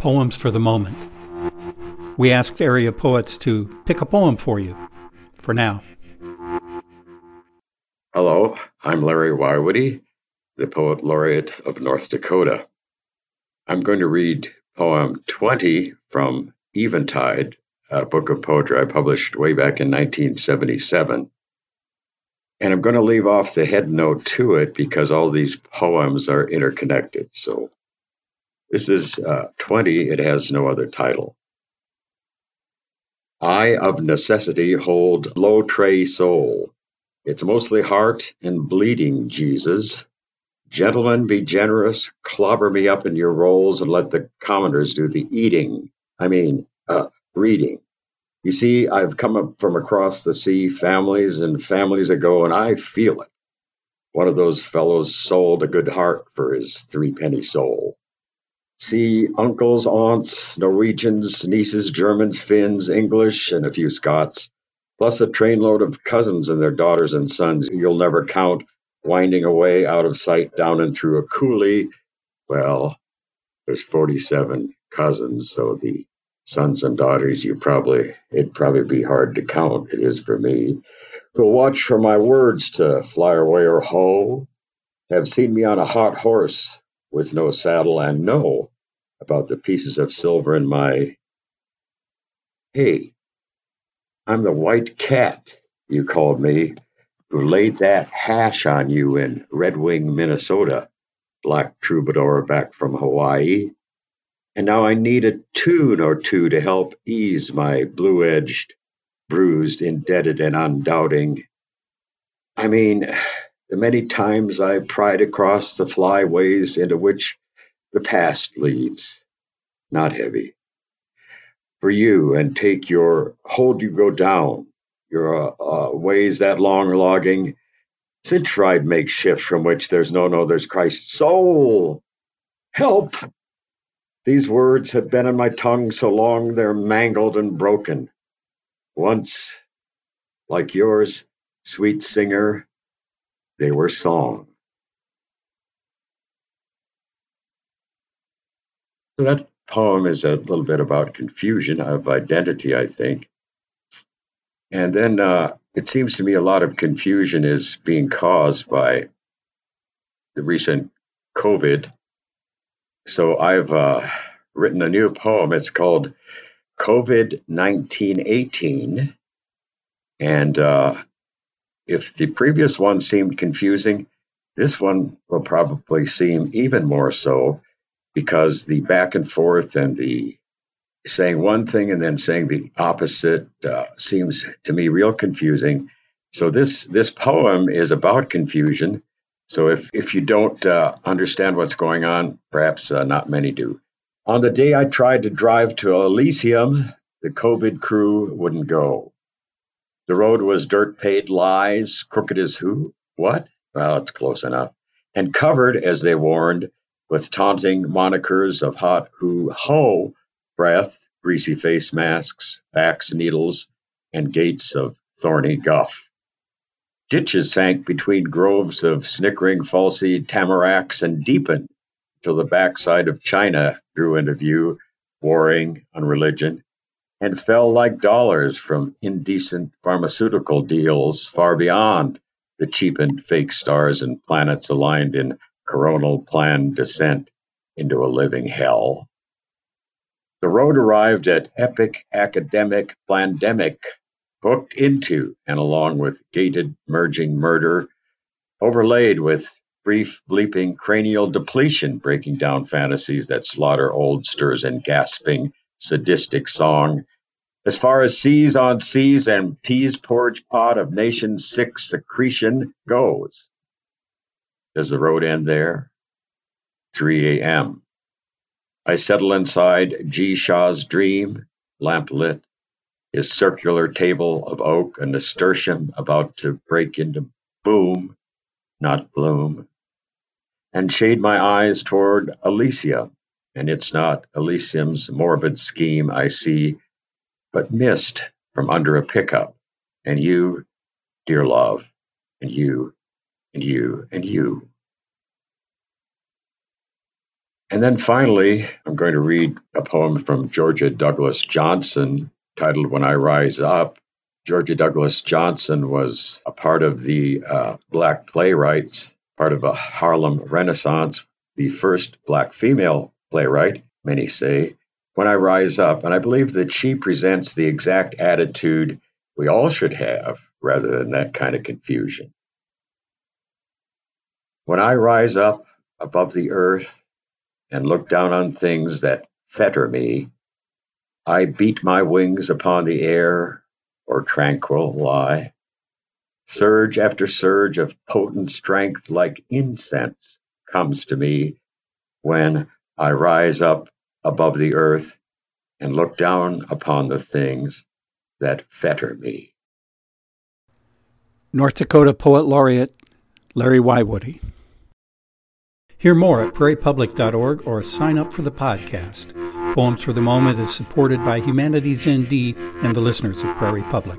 Poems for the Moment. We asked area poets to pick a poem for you, for now. Hello, I'm Larry Woiwode, the Poet Laureate of North Dakota. I'm going to read poem 20 from Even Tide, a book of poetry I published way back in 1977. And I'm going to leave off the head note to it because all these poems are interconnected. So this is uh, 20, it has no other title. I of necessity hold low tray soul. It's mostly heart and bleeding, Jesus. Gentlemen, be generous, clobber me up in your rolls and let the commoners do the eating. I mean, uh, reading. You see, I've come up from across the sea families and families ago, and I feel it. One of those fellows sold a good heart for his threepenny soul. See uncles, aunts, Norwegians, nieces, Germans, Finns, English, and a few Scots, plus a trainload of cousins and their daughters and sons you'll never count, winding away out of sight down and through a coulee. Well, there's 47 cousins, so the sons and daughters you probably, it'd probably be hard to count. It is for me. Who'll watch for my words to fly away or ho, have seen me on a hot horse with no saddle and know about the pieces of silver in my. Hey, I'm the white cat you called me, who laid that hash on you in Red Wing, Minnesota, black troubadour back from Hawaii. And now I need a tune or two to help ease my blue edged, bruised, indebted, and undoubting. I mean, the many times I pried across the flyways into which the past leads, not heavy. For you, and take your hold you go down, your uh, uh, ways that long logging. Sid tried make shifts from which there's no, no, there's Christ. Soul, help! These words have been on my tongue so long they're mangled and broken. Once, like yours, sweet singer, they were song. So that poem is a little bit about confusion of identity, I think. And then uh, it seems to me a lot of confusion is being caused by the recent COVID. So I've uh, written a new poem. It's called COVID 1918. And uh, if the previous one seemed confusing, this one will probably seem even more so because the back and forth and the saying one thing and then saying the opposite uh, seems to me real confusing. So this this poem is about confusion. So if if you don't uh, understand what's going on, perhaps uh, not many do. On the day I tried to drive to Elysium, the COVID crew wouldn't go. The road was dirt paved lies, crooked as who? What? Well, it's close enough. And covered, as they warned, with taunting monikers of hot who ho breath, greasy face masks, backs needles, and gates of thorny guff. Ditches sank between groves of snickering falsy tamaracks and deepened till the backside of China drew into view, warring on religion, and fell like dollars from indecent pharmaceutical deals far beyond the cheapened fake stars and planets aligned in coronal planned descent into a living hell. The road arrived at epic academic pandemic, hooked into and along with gated merging murder, overlaid with brief bleeping cranial depletion, breaking down fantasies that slaughter oldsters and gasping sadistic song. As far as seas on seas and peas porridge pot of nation six secretion goes. Does the road end there? 3 a.m. I settle inside G. Shaw's dream, lamp lit, his circular table of oak, a nasturtium about to break into boom, not bloom, and shade my eyes toward Elysia, and it's not Elysium's morbid scheme I see, but missed from under a pickup, and you, dear love, and you, and you, and you. And then finally, I'm going to read a poem from Georgia Douglas Johnson titled When I Rise Up. Georgia Douglas Johnson was a part of the uh, Black playwrights, part of a Harlem Renaissance, the first Black female playwright, many say. When I Rise Up, and I believe that she presents the exact attitude we all should have rather than that kind of confusion. When I rise up above the earth and look down on things that fetter me, I beat my wings upon the air or tranquil lie. Surge after surge of potent strength like incense comes to me when I rise up above the earth and look down upon the things that fetter me. North Dakota Poet Laureate Larry Woiwode. Hear more at prairiepublic.org or sign up for the podcast. Poems for the Moment is supported by Humanities ND and the listeners of Prairie Public.